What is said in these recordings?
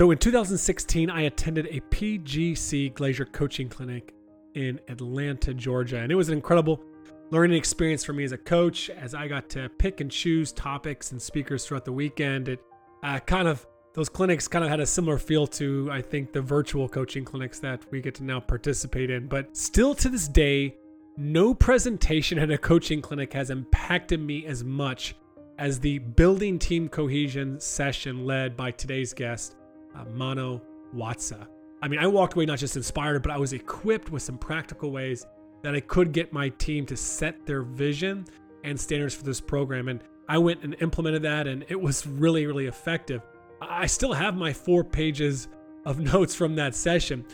So in 2016, I attended a PGC Glazier coaching clinic in Atlanta, Georgia, and it was an incredible learning experience for me as a coach as I got to pick and choose topics and speakers throughout the weekend. It uh, kind of those clinics kind of had a similar feel to I think the virtual coaching clinics that we get to now participate in, but still to this day, no presentation at a coaching clinic has impacted me as much as the building team cohesion session led by today's guest uh, Mano Watsa. I mean, I walked away not just inspired, but I was equipped with some practical ways that I could get my team to set their vision and standards for this program. And I went and implemented that, and it was really, really effective. I still have my four pages of notes from that session.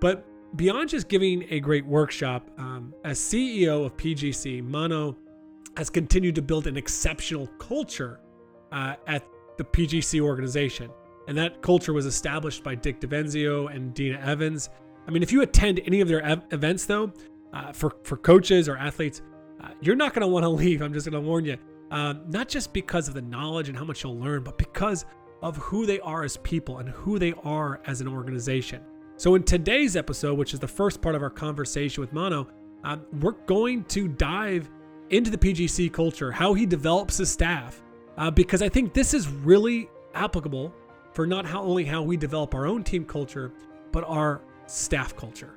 But beyond just giving a great workshop, um, as CEO of PGC, Mano has continued to build an exceptional culture uh, at the PGC organization. And that culture was established by Dick DeVenzio and Dena Evans. I mean, if you attend any of their ev- events, though, uh, for, for coaches or athletes, uh, you're not going to want to leave. I'm just going to warn you. Uh, not just because of the knowledge and how much you'll learn, but because of who they are as people and who they are as an organization. So, in today's episode, which is the first part of our conversation with Mano, um, we're going to dive into the PGC culture, how he develops his staff, uh, because I think this is really applicable for not how, only how we develop our own team culture, but our staff culture.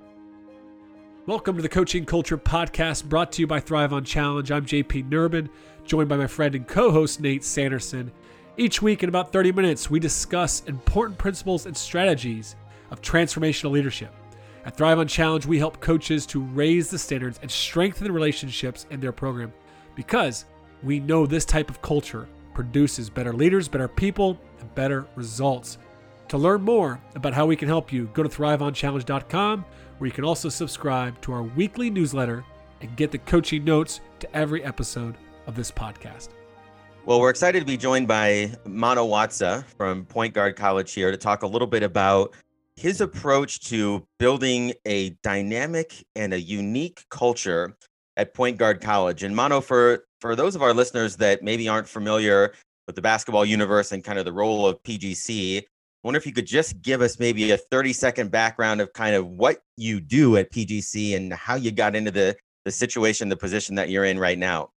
Welcome to the Coaching Culture Podcast brought to you by Thrive on Challenge. I'm JP Nerbun, joined by my friend and co host Nate Sanderson. Each week, in about 30 minutes, we discuss important principles and strategies of transformational leadership. At Thrive on Challenge, we help coaches to raise the standards and strengthen the relationships in their program because we know this type of culture produces better leaders, better people, and better results. To learn more about how we can help you, go to thriveonchallenge.com, where you can also subscribe to our weekly newsletter and get the coaching notes to every episode of this podcast. Well, we're excited to be joined by Mano Watsa from Point Guard College here to talk a little bit about his approach to building a dynamic and a unique culture at Point Guard College. And Mano, for for those of our listeners that maybe aren't familiar with the basketball universe and kind of the role of PGC, I wonder if you could just give us maybe a 30 second background of kind of what you do at PGC and how you got into the the situation, the position that you're in right now.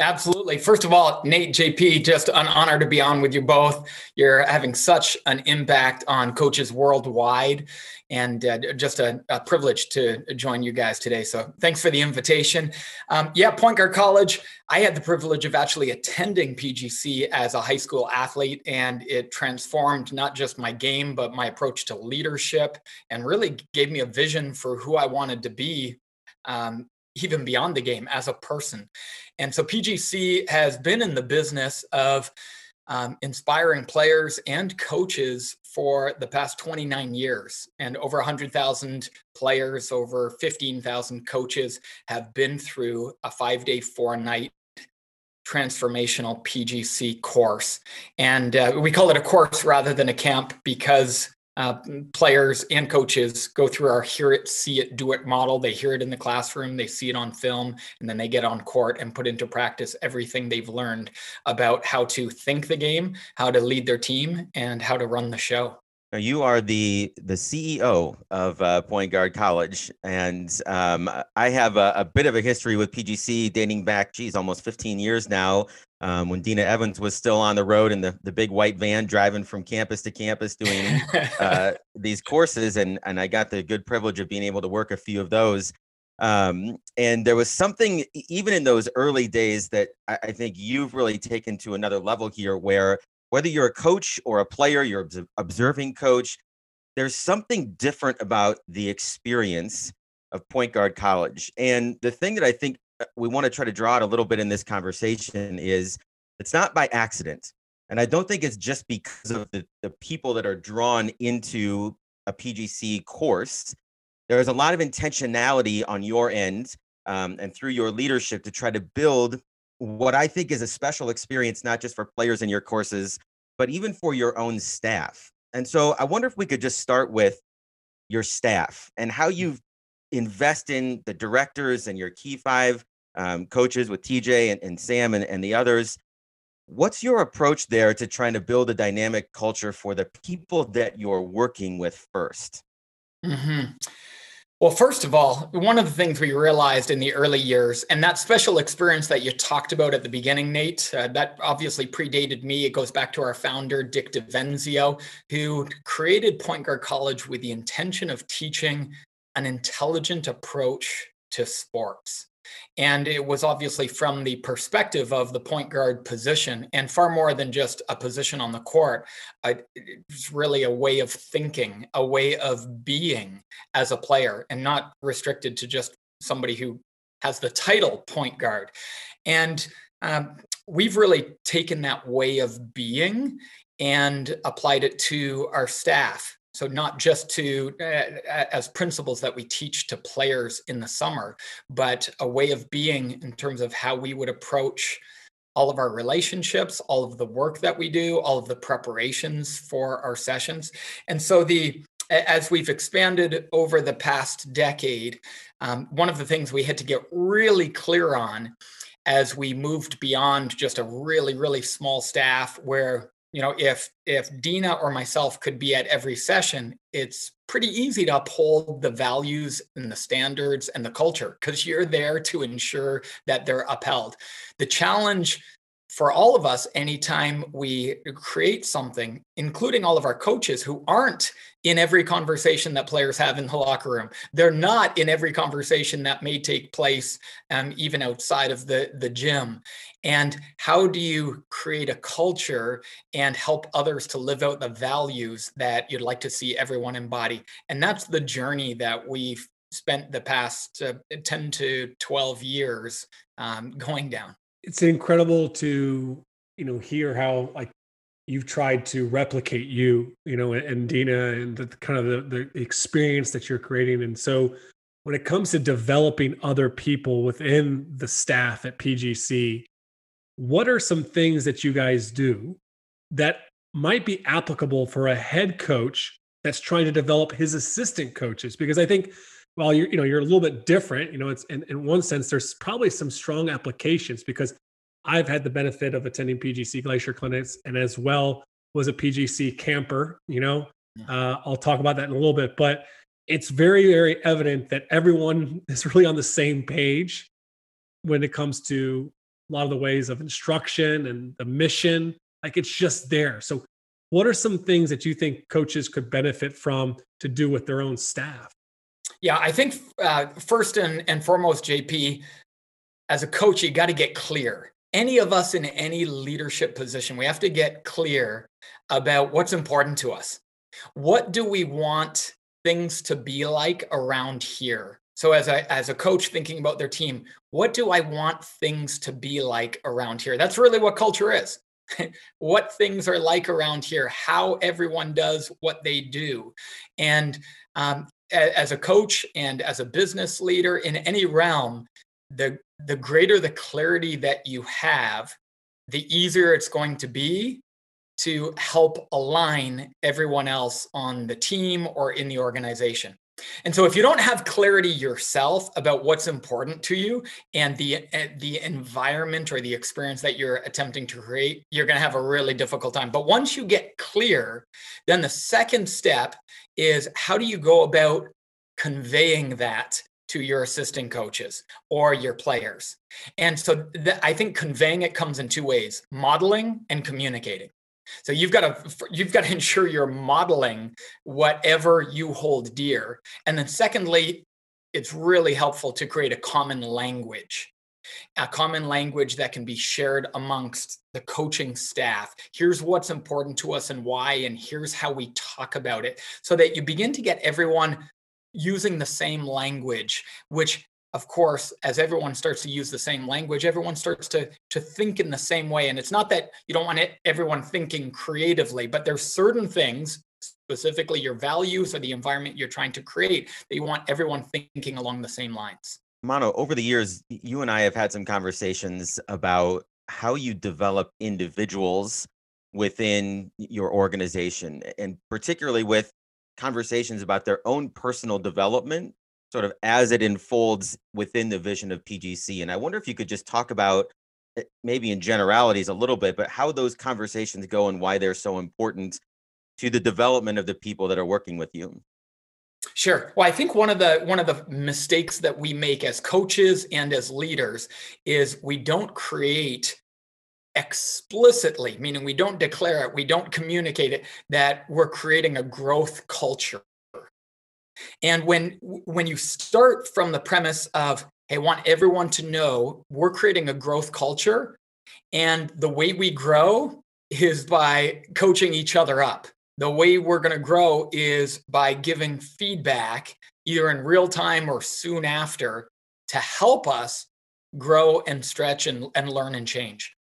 Absolutely. First of all, Nate, JP, just an honor to be on with you both. You're having such an impact on coaches worldwide, and uh, just a, a, privilege to join you guys today. So thanks for the invitation. Um, yeah, Point Guard College. I had the privilege of actually attending PGC as a high school athlete, and it transformed not just my game, but my approach to leadership, and really gave me a vision for who I wanted to be um, even beyond the game as a person. And so PGC has been in the business of um, inspiring players and coaches for the past 29 years. And over 100,000 players, over 15,000 coaches have been through a five day, four night transformational PGC course. And uh, we call it a course rather than a camp because uh, players and coaches go through our hear it, see it, do it model. They hear it in the classroom, they see it on film, and then they get on court and put into practice everything they've learned about how to think the game, how to lead their team, and how to run the show. Now you are the the CEO of uh, Point Guard College, and um, I have a, a, bit of a history with PGC dating back, geez, almost 15 years now. Um, when Dena Evans was still on the road in the, the big white van driving from campus to campus doing uh, these courses, and and I got the good privilege of being able to work a few of those. Um, and there was something even in those early days that I, I think you've really taken to another level here, where whether you're a coach or a player, you're observing coach, there's something different about the experience of point guard college. And the thing that I think we want to try to draw out a little bit in this conversation is it's not by accident. And I don't think it's just because of the, the people that are drawn into a PGC course. There is a lot of intentionality on your end um, and through your leadership to try to build what I think is a special experience, not just for players in your courses, but even for your own staff. And so I wonder if we could just start with your staff and how mm. you invest in the directors and your key five um, coaches with TJ and, and Sam and, and the others. What's your approach there to trying to build a dynamic culture for the people that you're working with 1st mm-hmm. Well, first of all, one of the things we realized in the early years, and that special experience that you talked about at the beginning, Nate, uh, that obviously predated me. It goes back to our founder, Dick DeVenzio, who created Point Guard College with the intention of teaching an intelligent approach to sports. And it was obviously from the perspective of the point guard position, and far more than just a position on the court. It's really a way of thinking, a way of being as a player, and not restricted to just somebody who has the title point guard. And um, we've really taken that way of being and applied it to our staff so not just to uh, as principles that we teach to players in the summer, but a way of being in terms of how we would approach all of our relationships, all of the work that we do, all of the preparations for our sessions. And so the as we've expanded over the past decade, um, one of the things we had to get really clear on as we moved beyond just a really, really small staff where you know if if dena or myself could be at every session it's pretty easy to uphold the values and the standards and the culture because you're there to ensure that they're upheld. The challenge for all of us anytime we create something including all of our coaches who aren't in every conversation that players have in the locker room. They're not in every conversation that may take place um, even outside of the, the gym and how do you create a culture and help others to live out the values that you'd like to see everyone embody? And that's the journey that we've spent the past uh, 10 to 12 years um, going down. It's incredible to you know hear how like you've tried to replicate you you know and dena and the kind of the, the experience that you're creating. And so when it comes to developing other people within the staff at pgc what are some things that you guys do that might be applicable for a head coach that's trying to develop his assistant coaches? Because i think while you're you know you're a little bit different you know it's in, in one sense there's probably some strong applications because i've had the benefit of attending pgc glacier clinics and as well was a pgc camper you know? Uh, i'll talk about that in a little bit but it's very very evident that everyone is really on the same page when it comes to a lot of the ways of instruction and the mission like it's just there so what are some things that you think coaches could benefit from to do with their own staff yeah, I think uh, first and, and foremost, JP, as a coach, you got to get clear. Any of us in any leadership position, we have to get clear about what's important to us. What do we want things to be like around here? So as a as a coach thinking about their team, what do I want things to be like around here? That's really what culture is. what things are like around here, how everyone does what they do. And um, as a coach and as a business leader in any realm, the the greater the clarity that you have, the easier it's going to be to help align everyone else on the team or in the organization. And so if you don't have clarity yourself about what's important to you and the eh, the environment or the experience that you're attempting to create, you're going to have a really difficult time. But once you get clear, then the second step is how do you go about conveying that to your assistant coaches or your players. And so I think conveying it comes in two ways, modeling and communicating. So you've got to you've got to ensure you're modeling whatever you hold dear. And then secondly, it's really helpful to create a common language. A common language that can be shared amongst the coaching staff. Here's what's important to us and why, and here's how we talk about it so that you begin to get everyone using the same language, which of course, as everyone starts to use the same language, everyone starts to to think in the same way. And it's not that you don't want it, everyone thinking creatively, but there's certain things, specifically your values or the environment you're trying to create, that you want everyone thinking along the same lines. Mano, over the years, you and I have had some conversations about how you develop individuals within your organization, and particularly with conversations about their own personal development sort of as it unfolds within the vision of PGC. And I wonder if you could just talk about eh, maybe in generalities a little bit, but how those conversations go and why they're so important to the development of the people that are working with you. Sure. Well, I think one of the one of the mistakes that we make as coaches and as leaders is we don't create explicitly, meaning we don't declare it, we don't communicate it that we're creating a growth culture. And when when you start from the premise of hey, I want everyone to know we're creating a growth culture and the way we grow is by coaching each other up the way we're going to grow is by giving feedback either in real time or soon after to help us grow and stretch and, and learn and change.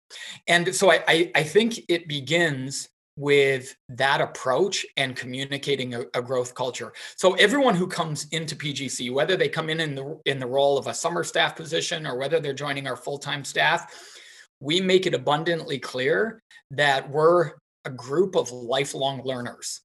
And so I, I, I think it begins with that approach and communicating a, a, growth culture. So everyone who comes into PGC, whether they come in in the in the role of a summer staff position or whether they're joining our full-time staff, we make it abundantly clear that we're a group of lifelong learners.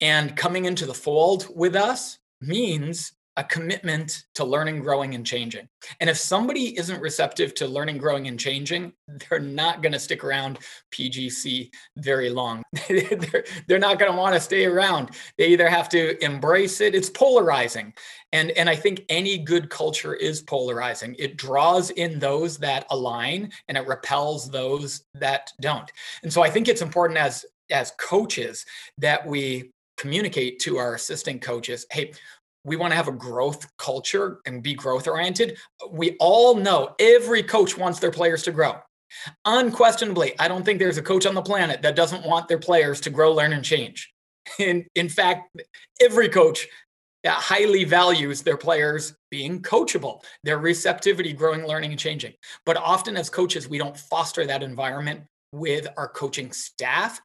And coming into the fold with us means a commitment to learning, growing, and changing. And if somebody isn't receptive to learning, growing, and changing, they're not going to stick around PGC very long. they're, they're not going to want to stay around. They either have to embrace it, it's polarizing. And, and I think any good culture is polarizing. It draws in those that align and it repels those that don't. And so I think it's important as as coaches that we communicate to our assistant coaches hey we want to have a growth culture and be growth oriented. We all know every coach wants their players to grow. Unquestionably, I don't think there's a coach on the planet that doesn't want their players to grow, learn, and change. In, in fact, every coach highly values their players being coachable, their receptivity, growing, learning, and changing. But often as coaches, we don't foster that environment with our coaching staff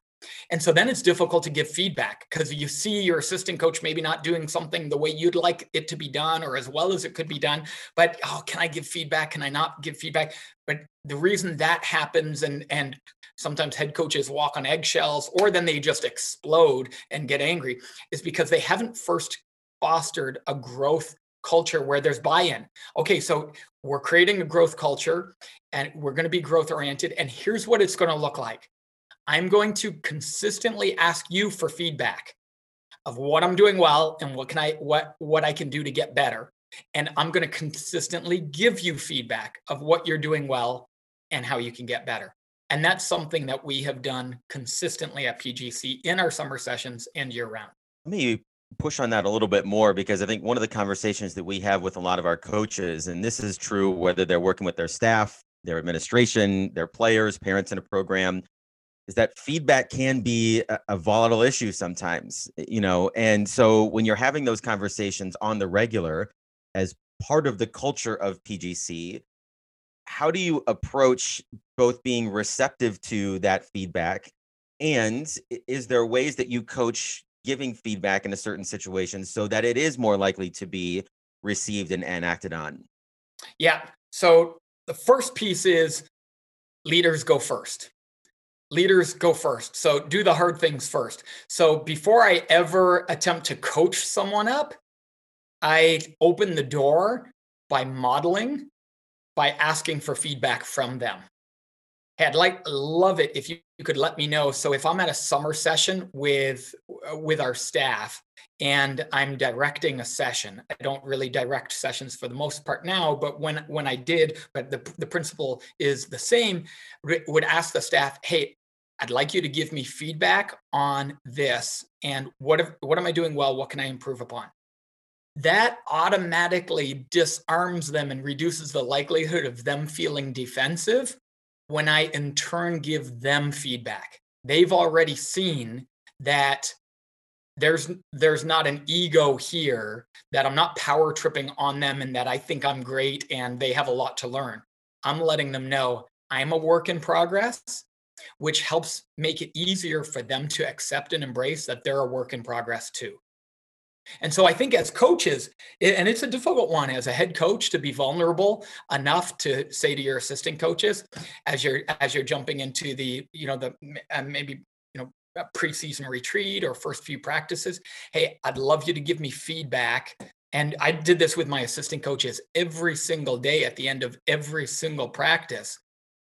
and so then it's difficult to give feedback because you see your assistant coach maybe not doing something the way you'd like it to be done or as well as it could be done. But oh, can I give feedback? Can I not give feedback? But the reason that happens and and sometimes head coaches walk on eggshells or then they just explode and get angry is because they haven't first fostered a growth culture where there's buy-in. Okay, so we're creating a growth culture and we're going to be growth oriented and here's what it's going to look like I'm going to consistently ask you for feedback of what I'm doing well and what can I what what I can do to get better. And I'm going to consistently give you feedback of what you're doing well and how you can get better. And that's something that we have done consistently at PGC in our summer sessions and year round. Let me push on that a little bit more because I think one of the conversations that we have with a lot of our coaches, and this is true whether they're working with their staff, their administration, their players, parents in a program, is that feedback can be a, a, volatile issue sometimes, eh, you know. And so when you're having those conversations on the regular as part of the culture of PGC, how do you approach both being receptive to that feedback and is there ways that you coach giving feedback in a certain situation so that it is more likely to be received and, and acted on? Yeah. So the first piece is leaders go first leaders go first. So do the hard things first. So before I ever attempt to coach someone up, I open the door by modeling, by asking for feedback from them. Hey, I'd like love it if you, you could let me know. So if I'm at a summer session with with our staff and I'm directing a session. I don't really direct sessions for the most part now, but when when I did, but the the principle is the same. Would ask the staff, "Hey, I'd like you to give me feedback on this and what if, what am I doing well? What can I improve upon?" That automatically disarms them and reduces the likelihood of them feeling defensive when I in turn give them feedback. They've already seen that there's there's not an ego here that I'm not power tripping on them and that I think I'm great and they have a lot to learn. I'm letting them know I'm a work in progress, which helps make it easier for them to accept and embrace that they're a work in progress too. And so I think as coaches, and it's a difficult one as a head coach to be vulnerable enough to say to your assistant coaches as you're as you're jumping into the you know the uh, maybe preseason retreat or first few practices. Hey, I'd love you to give me feedback. And I did this with my assistant coaches every single day at the end of every single practice.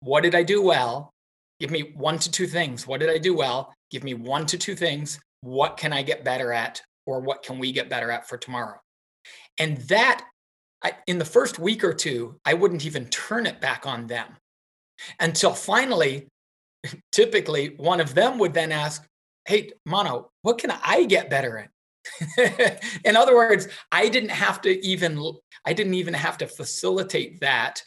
what did I do well? Give me one to two things. What did I do well? Give me one to two things. What can I get better at? Or what can we get better at for tomorrow? And that, I, in the first week or two, I wouldn't even turn it back on them until finally, typically, one of them would then ask, Hey, Mano, what can I get better at? in other words, I didn't have to even I didn't even have to facilitate that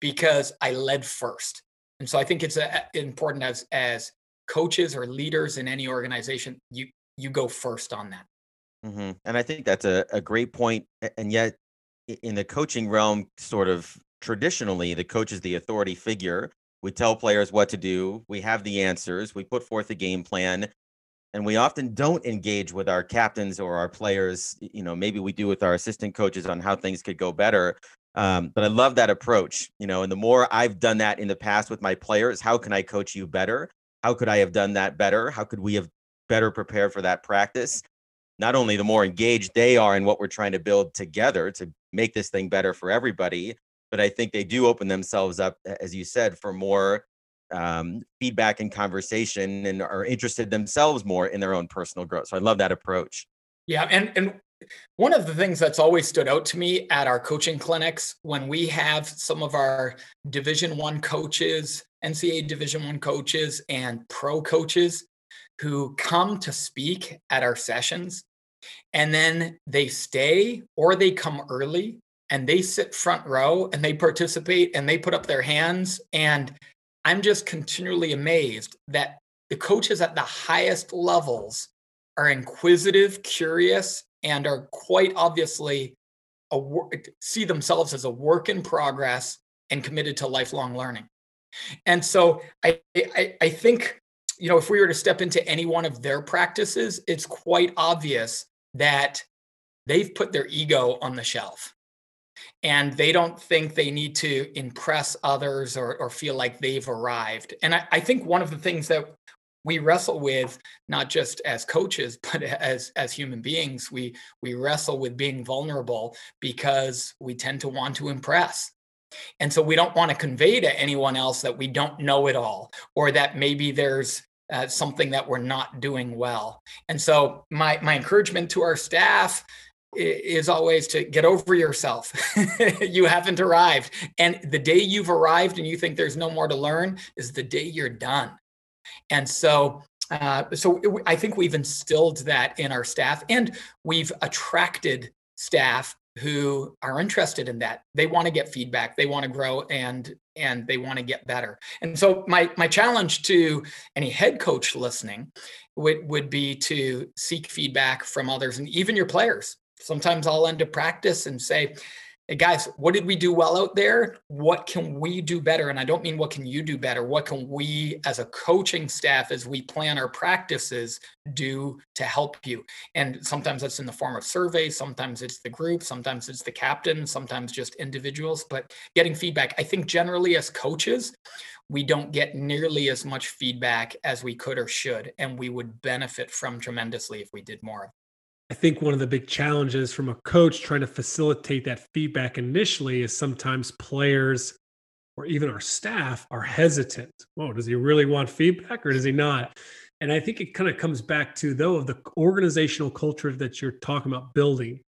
because I led first. And so I think it's a, important as as coaches or leaders in any organization, you you go first on that. Mm-hmm. And I think that's a, a great point. And yet, in the coaching realm, sort of traditionally, the coach is the authority figure. We tell players what to do. We have the answers. We put forth a game plan, and we often don't engage with our captains or our players you know maybe we do with our assistant coaches on how things could go better um, but i love that approach you know and the more i've done that in the past with my players how can i coach you better how could i have done that better how could we have better prepared for that practice not only the more engaged they are in what we're trying to build together to make this thing better for everybody but i think they do open themselves up as you said for more um, feedback and conversation and are interested themselves more in their own personal growth. So I love that approach. Yeah, and and one of the things that's always stood out to me at our coaching clinics when we have some of our Division One coaches, NCAA Division One coaches, and pro coaches who come to speak at our sessions, and then they stay or they come early and they sit front row and they participate and they put up their hands and I'm just continually amazed that the coaches at the highest levels are inquisitive, curious, and are quite obviously a see themselves as a work in progress and committed to lifelong learning. And so I, I, I think, you know, if we were to step into any one of their practices, it's quite obvious that they've put their ego on the shelf and they don't think they need to impress others or, or feel like they've arrived. And I, I think one of the things that we wrestle with not just as coaches but as as human beings we we wrestle with being vulnerable because we tend to want to impress and so we don't want to convey to anyone else that we don't know it all or that maybe there's uh, something that we're not doing well and so my my encouragement to our staff is always to get over yourself. you haven't arrived. And the day you've arrived and you think there's no more to learn is the day you're done. And so, uh, so it, I think we've instilled that in our staff and we've attracted staff who are interested in that. They want to get feedback, they want to grow and and they want to get better. And so my my challenge to any head coach listening would would be to seek feedback from others and even your players sometimes I'll end a practice and say, Hey guys, what did we do well out there? What can we do better? And I don't mean what can you do better? What can we as a coaching staff, as we plan our practices, do to help you? And sometimes that's in the form of surveys, sometimes it's the group, sometimes it's the captain, sometimes just individuals, but getting feedback. I think generally as coaches, we don't get nearly as much feedback as we could or should, and we would benefit from tremendously if we did more. I think one of the big challenges from a coach trying to facilitate that feedback initially is sometimes players or even our staff are hesitant. Whoa, does he really want feedback or does he not? And I think it kind of comes back to though of the organizational culture that you're talking about building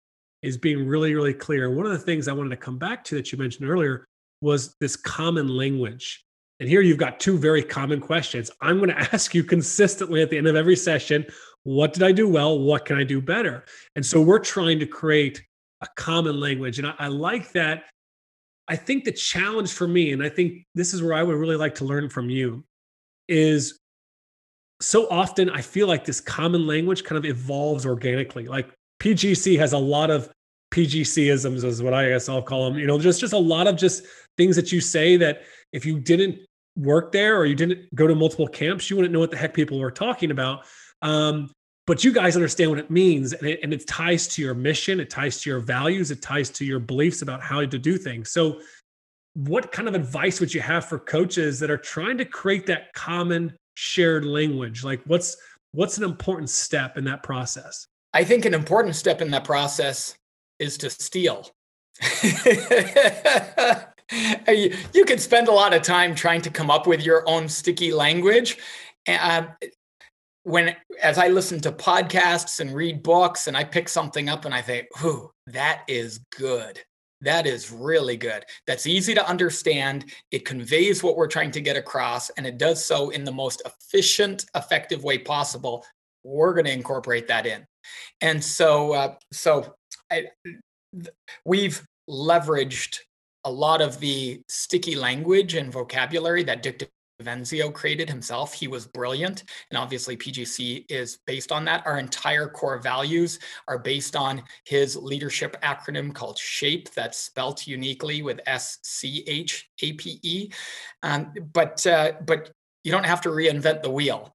is being really, really clear. One of the things I wanted to come back to that you mentioned earlier was this common language. And here you've got two very common questions. I'm going to ask you consistently at the end of every session what did I do well? What can I do better? And so we're trying to create a common language. And I, I like that. I think the challenge for me, and I think this is where I would really like to learn from you, is so often I feel like this common language kind of evolves organically. Like PGC has a lot of PGCisms, is what I guess I'll call them. You know, just just a lot of just things that you say that if you didn't work there or you didn't go to multiple camps, you wouldn't know what the heck people were talking about. Um, but you guys understand what it means and it, and it ties to your mission it ties to your values it ties to your beliefs about how to do things. So what kind of advice would you have for coaches that are trying to create that common shared language? Like what's what's an important step in that process? I think an important step in that process is to steal. You, could spend a lot of time trying to come up with your own sticky language. Uh, when as I listen to podcasts and read books and I pick something up and I think, "Ooh, that is good." That is really good. That's easy to understand. It conveys what we're trying to get across, and it does so in the most efficient, effective way possible. We're going to incorporate that in, and so uh, so I, we've leveraged a lot of the sticky language and vocabulary that Dick Venzio created himself. He was brilliant. And obviously, PGC is based on that. Our entire core values are based on his leadership acronym called SHAPE, that's spelt uniquely with S C H A P E. Um, but, uh, but you don't have to reinvent the wheel.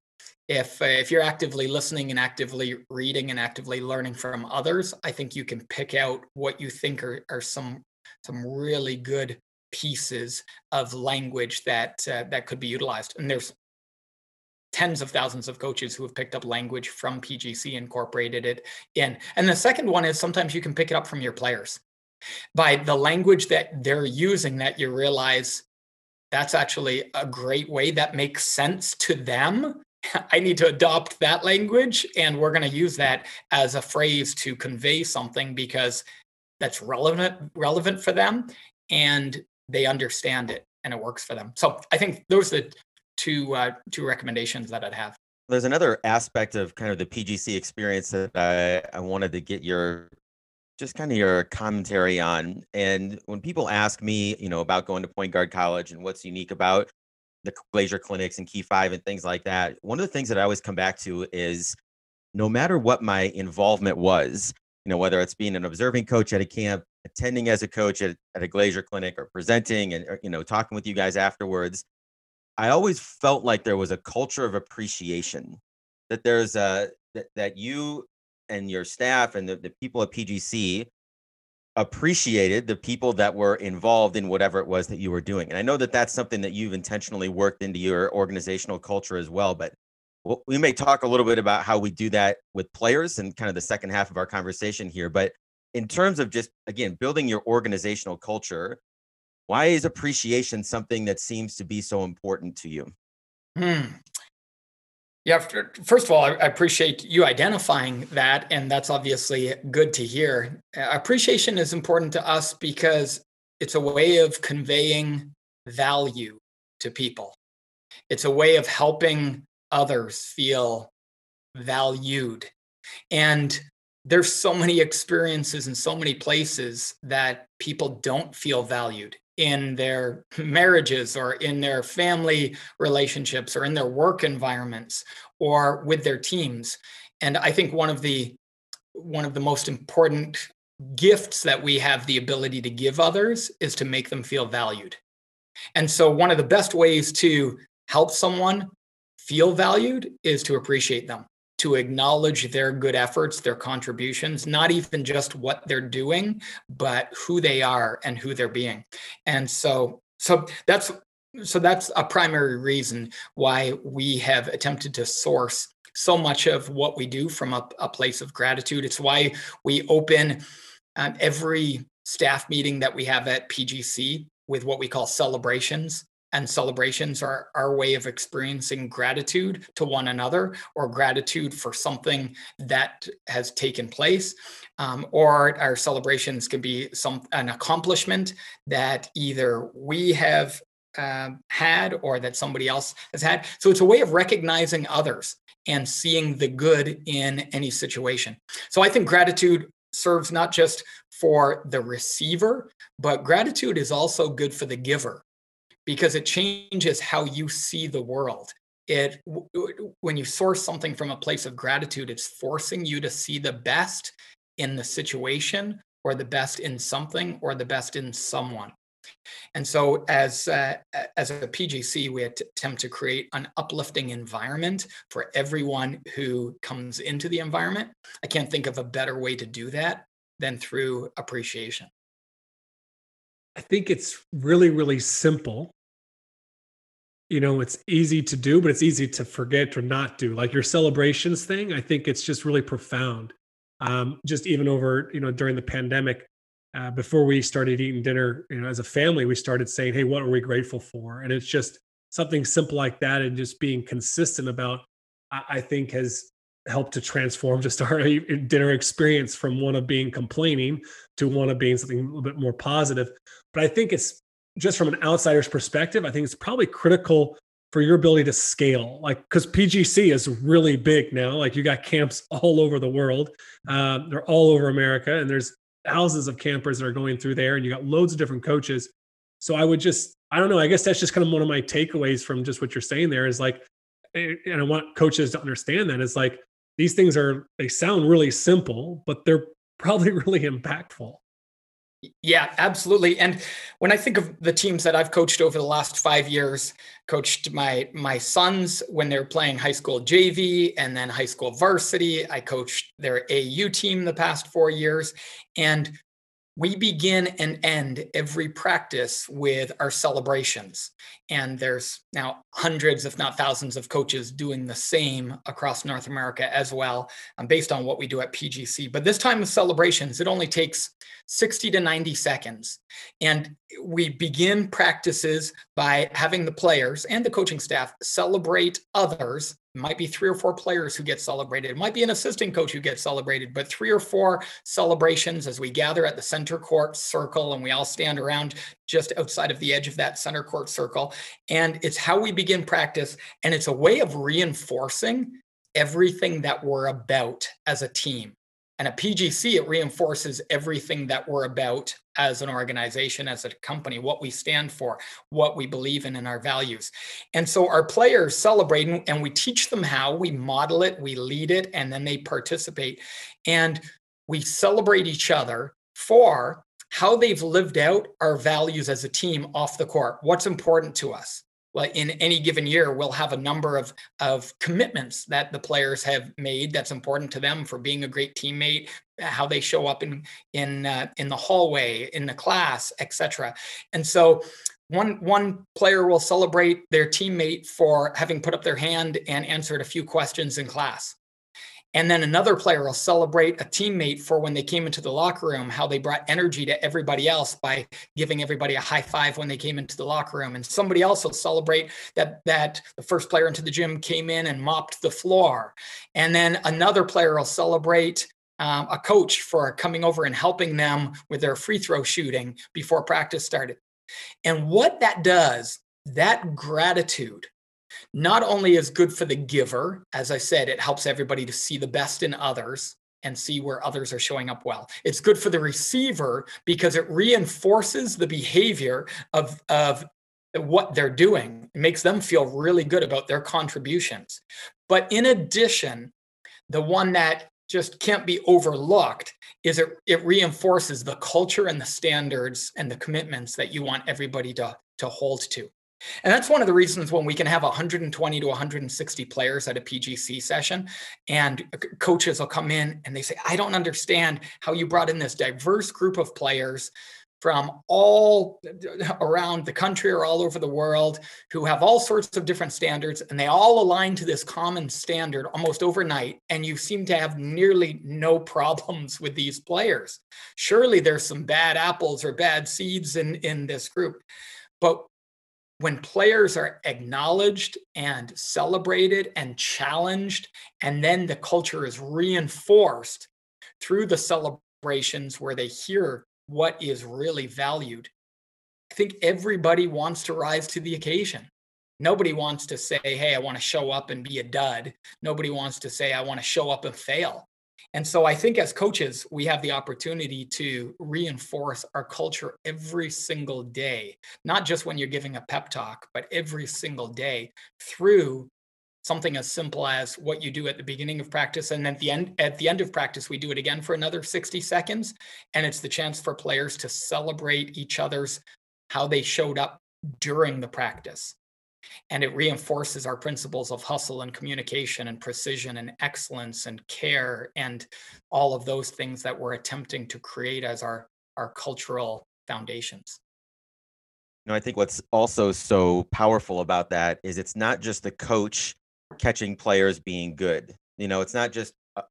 If, uh, if you're actively listening and actively reading and actively learning from others, I think you can pick out what you think are, are some, some really good pieces of language that uh, that could be utilized. And there's tens of thousands of coaches who have picked up language from PGC, incorporated it in. And the second one is sometimes you can pick it up from your players by the language that they're using that you realize that's actually a great way that makes sense to them. I need to adopt that language and we're going to use that as a phrase to convey something because that's relevant relevant for them and they understand it and it works for them. So I think those are the two uh, two recommendations that I'd have. There's another aspect of kind of the PGC experience that I, I wanted to get your just kind of your commentary on. And when people ask me, you know, about going to Point Guard College and what's unique about the Glazier clinics and Key Five and things like that, one of the things that I always come back to is no matter what my involvement was, you know, whether it's being an observing coach at a camp, attending as a coach at, at a Glazier clinic or presenting and, uh, you know, talking with you guys afterwards, I always felt like there was a culture of appreciation that there's a, that, that you and your staff and the, the people at PGC appreciated the people that were involved in whatever it was that you were doing. And I know that that's something that you've intentionally worked into your organizational culture as well, but we may talk a little bit about how we do that with players and kind of the second half of our conversation here. But in terms of just, again, building your organizational culture, why is appreciation something that seems to be so important to you? Hmm. Yeah, first of all, I appreciate you identifying that. And that's obviously good to hear. Appreciation is important to us because it's a way of conveying value to people, it's a way of helping others feel valued. And there's so many experiences and so many places that people don't feel valued in their marriages or in their family relationships or in their work environments or with their teams. And i think one of the one of the most important gifts that we have the ability to give others is to make them feel valued. And so one of the best ways to help someone feel valued is to appreciate them, to acknowledge their good efforts, their contributions, not even just what they're doing, but who they are and who they're being. And so, so that's so that's a primary reason why we have attempted to source so much of what we do from a, a place of gratitude. It's why we open um, every staff meeting that we have at PGC with what we call celebrations and celebrations are our way of experiencing gratitude to one another or gratitude for something that has taken place. Um, or our celebrations can be some an accomplishment that either we have uh, had or that somebody else has had. So it's a way of recognizing others and seeing the good in any situation. So i think gratitude serves not just for the receiver but gratitude is also good for the giver because it changes how you see the world. It when you source something from a place of gratitude it's forcing you to see the best in the situation or the best in something or the best in someone. And so as uh, as a pgc we attempt to create an uplifting environment for everyone who comes into the environment. I can't think of a better way to do that than through appreciation I think it's really, really simple. You know, it's easy to do, but it's easy to forget or not do. Like your celebrations thing, I think it's just really profound. Um, just even over, you know, during the pandemic, uh, before we started eating dinner, you know, as a family, we started saying, "Hey, what are we grateful for?" And it's just something simple like that, and just being consistent about, I, I think, has helped to transform just our dinner experience from one of being complaining to one of being something a little bit more positive. But I think it's just from an outsider's perspective, I think it's probably critical for your ability to scale. Like because pgc is really big now. Like you got camps all over the world. Uh, they're all over america and there's thousands of campers that are going through there and you got loads of different coaches. So i would just i don't know i guess that's just kind of one of my takeaways from just what you're saying there is like eh, and i want coaches to understand that is like these things are they sound really simple but they're probably really impactful yeah, absolutely. And when I think of the teams that I've coached over the last five years, coached my my sons when they're playing high school JV and then high school varsity. I coached their AU team the past four years, and we begin and end every practice with our celebrations. And there's now hundreds, if not thousands, of coaches doing the same across North America as well, um, based on what we do at PGC. But this time of celebrations, it only takes 60 to 90 seconds. And we begin practices by having the players and the coaching staff celebrate others might be three or four players who get celebrated. It might be an assistant coach who gets celebrated, but three or four celebrations as we gather at the center court circle and we all stand around just outside of the edge of that center court circle. And it's how we begin practice. And it's a way of reinforcing everything that we're about as a team. And at PGC, it reinforces everything that we're about as an organization, as a company, what we stand for, what we believe in, and our values. And so our players celebrate and we teach them how, we model it, we lead it, and then they participate. And we celebrate each other for how they've lived out our values as a team off the court, what's important to us well, in any given year, we'll have a number of, of commitments that the players have made that's important to them for being a great teammate, how they show up in in uh, in the hallway, in the class, etc. And so one one player will celebrate their teammate for having put up their hand and answered a few questions in class. And then another player will celebrate a teammate for when they came into the locker room, how they brought energy to everybody else by giving everybody a high five when they came into the locker room. And somebody else will celebrate that that the first player into the gym came in and mopped the floor. And then another player will celebrate um, a coach for coming over and helping them with their free throw shooting before practice started. And what that does, that gratitude not only is good for the giver, as I said, it helps everybody to see the best in others and see where others are showing up well. It's good for the receiver because it reinforces the behavior of, of what they're doing. It makes them feel really good about their contributions. But in addition, the one that just can't be overlooked is it, it reinforces the culture and the standards and the commitments that you want everybody to, to hold to. And that's one of the reasons when we can have 120 to 160 players at a PGC session, and coaches will come in and they say, I don't understand how you brought in this diverse group of players from all around the country or all over the world who have all sorts of different standards and they all align to this common standard almost overnight and you seem to have nearly no problems with these players. Surely there's some bad apples or bad seeds in in this group. But when players are acknowledged and celebrated and challenged, and then the culture is reinforced through the celebrations where they hear what is really valued, I think everybody wants to rise to the occasion. Nobody wants to say, hey, I want to show up and be a dud. Nobody wants to say, I want to show up and fail. And so I think as coaches, we have the opportunity to reinforce our culture every single day, not just when you're giving a pep talk, but every single day through something as simple as what you do at the beginning of practice and at the end at the end of practice we do it again for another 60 seconds. And it's the chance for players to celebrate each other's how they showed up during the practice and it reinforces our principles of hustle and communication and precision and excellence and care and all of those things that we're attempting to create as our our cultural foundations. You know i think what's also so powerful about that is it's not just the coach catching players being good. You know it's not just uh,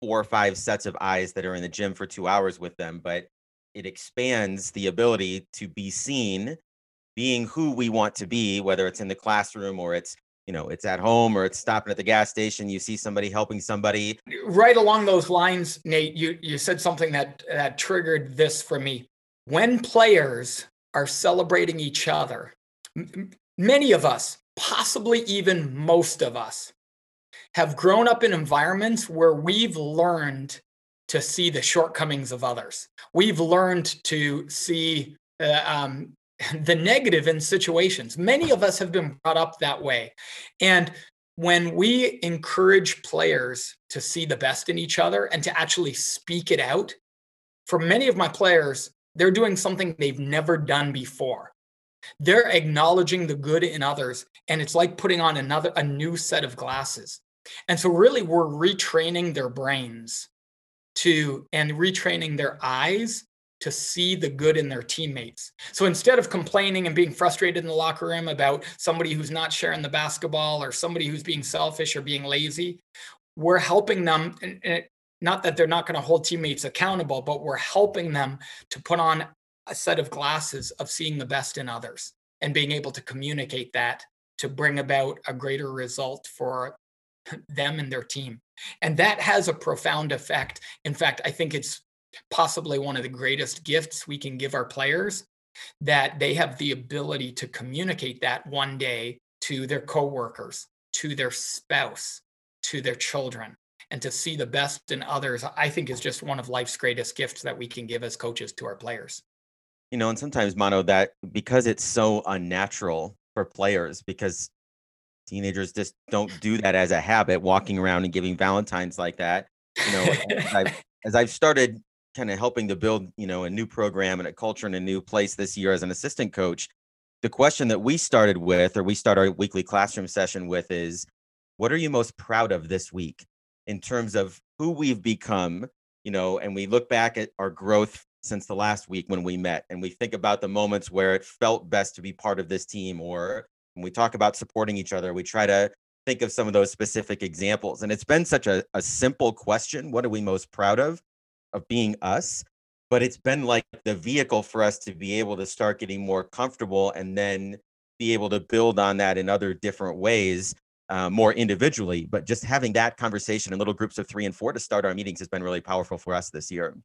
four or five sets of eyes that are in the gym for two hours with them but it expands the ability to be seen being who we want to be whether it's in the classroom or it's you know it's at home or it's stopping at the gas station you see somebody helping somebody right along those lines nate you you said something that that triggered this for me when players are celebrating each other m- many of us possibly even most of us have grown up in environments where we've learned to see the shortcomings of others. We've learned to see uh, um, the negative in situations. Many of us have been brought up that way. And when we encourage players to see the best in each other and to actually speak it out, for many of my players, they're doing something they've never done before. They're acknowledging the good in others, and it's like putting on another a new set of glasses. And so, really, we're retraining their brains to and retraining their eyes to see the good in their teammates. So instead of complaining and being frustrated in the locker room about somebody who's not sharing the basketball or somebody who's being selfish or being lazy, we're helping them. And not that they're not going to hold teammates accountable, but we're helping them to put on a set of glasses of seeing the best in others and being able to communicate that to bring about a greater result for them and their team. And that has a profound effect. In fact, I think it's possibly one of the greatest gifts we can give our players that they have the ability to communicate that one day to their coworkers, to their spouse, to their children. And to see the best in others, I think is just one of life's greatest gifts that we can give as coaches to our players. You know, and sometimes, Mano, that because it's so unnatural for players, because teenagers just don't do that as a habit, walking around and giving Valentines like that. You know, as, I've, as I've started kind of helping to build, you know, a new program and a culture in a new place this year as an assistant coach, the question that we started with, or we start our weekly classroom session with, is what are you most proud of this week in terms of who we've become, you know, and we look back at our growth since the last week when we met and we think about the moments where it felt best to be part of this team or when we talk about supporting each other, we try to think of some of those specific examples. And it's been such a, a simple question. What are we most proud of? Of being us. But it's been like the vehicle for us to be able to start getting more comfortable and then be able to build on that in other different ways, uh, more individually. But just having that conversation in little groups of three and four to start our meetings has been really powerful for us this year.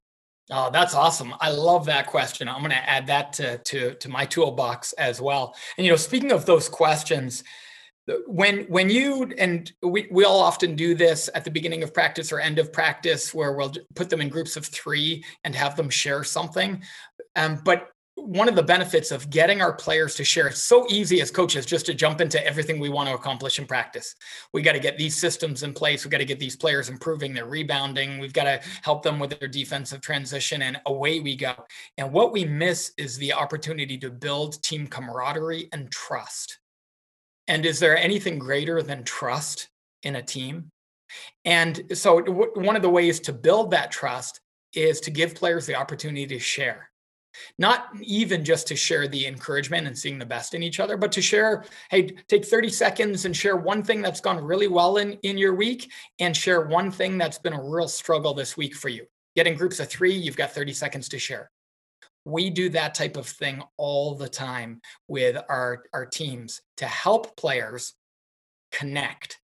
Oh, that's awesome. I love that question. I'm going to add that to, to, to my toolbox as well. And, you know, speaking of those questions, when when you and we we all often do this at the beginning of practice or end of practice where we'll put them in groups of three and have them share something. Um, but one of the benefits of getting our players to share it's so easy as coaches just to jump into everything we want to accomplish in practice. We got to get these systems in place. We got to get these players improving their rebounding. We've got to help them with their defensive transition and away we go. And what we miss is the opportunity to build team camaraderie and trust and is there anything greater than trust in a team? And so one of the ways to build that trust is to give players the opportunity to share. Not even just to share the encouragement and seeing the best in each other but to share hey take 30 seconds and share one thing that's gone really well in in your week and share one thing that's been a real struggle this week for you. Get in groups of three you've got 30 seconds to share we do that type of thing all the time with our our teams to help players connect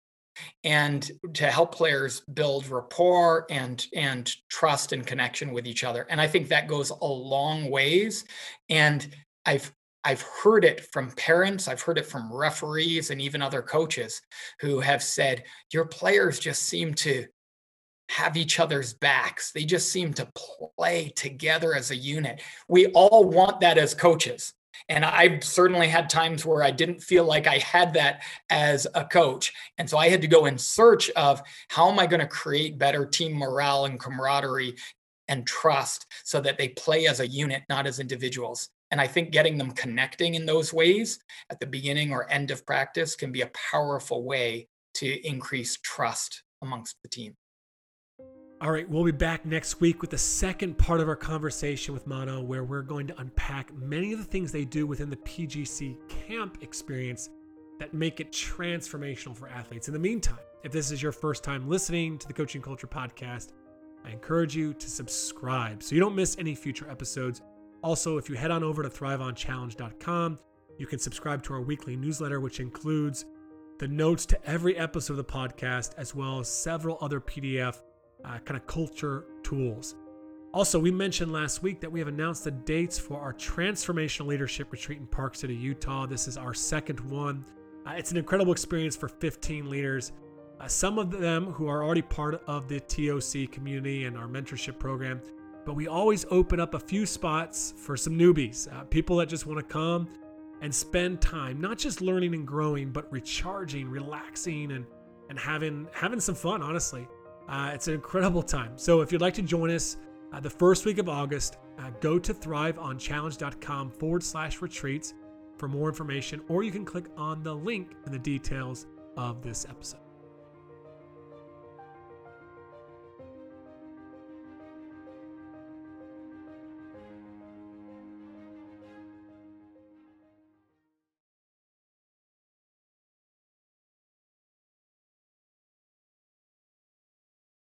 and to help players build rapport and and trust and connection with each other. And i think that goes a long ways. And i've I've heard it from parents, I've heard it from referees and even other coaches who have said, Your players just seem to have each other's backs. They just seem to play together as a unit. We all want that as coaches. And I've certainly had times where I didn't feel like I had that as a coach. And so I had to go in search of how am I going to create better team morale and camaraderie and trust so that they play as a unit, not as individuals. And I think getting them connecting in those ways at the beginning or end of practice can be a powerful way to increase trust amongst the team. All right, we'll be back next week with the second part of our conversation with Mono, where we're going to unpack many of the things they do within the PGC camp experience that make it transformational for athletes. In the meantime, if this is your first time listening to the Coaching Culture Podcast, I encourage you to subscribe so you don't miss any future episodes. Also, if you head on over to thriveonchallenge.com, you can subscribe to our weekly newsletter, which includes the notes to every episode of the podcast, as well as several other PDF uh, kind of culture tools. Also, we mentioned last week that we have announced the dates for our transformational leadership retreat in Park City, Utah. This is our second one. Uh, it's an incredible experience for 15 leaders. Uh, some of them who are already part of the TOC community and our mentorship program, but we always open up a few spots for some newbies, uh, people that just want to come and spend time, not just learning and growing, but recharging, relaxing, and and having having some fun. Honestly, uh, it's an incredible time. So if you'd like to join us uh, the first week of August, uh, go to thriveonchallenge.com forward slash retreats for more information, or you can click on the link in the details of this episode.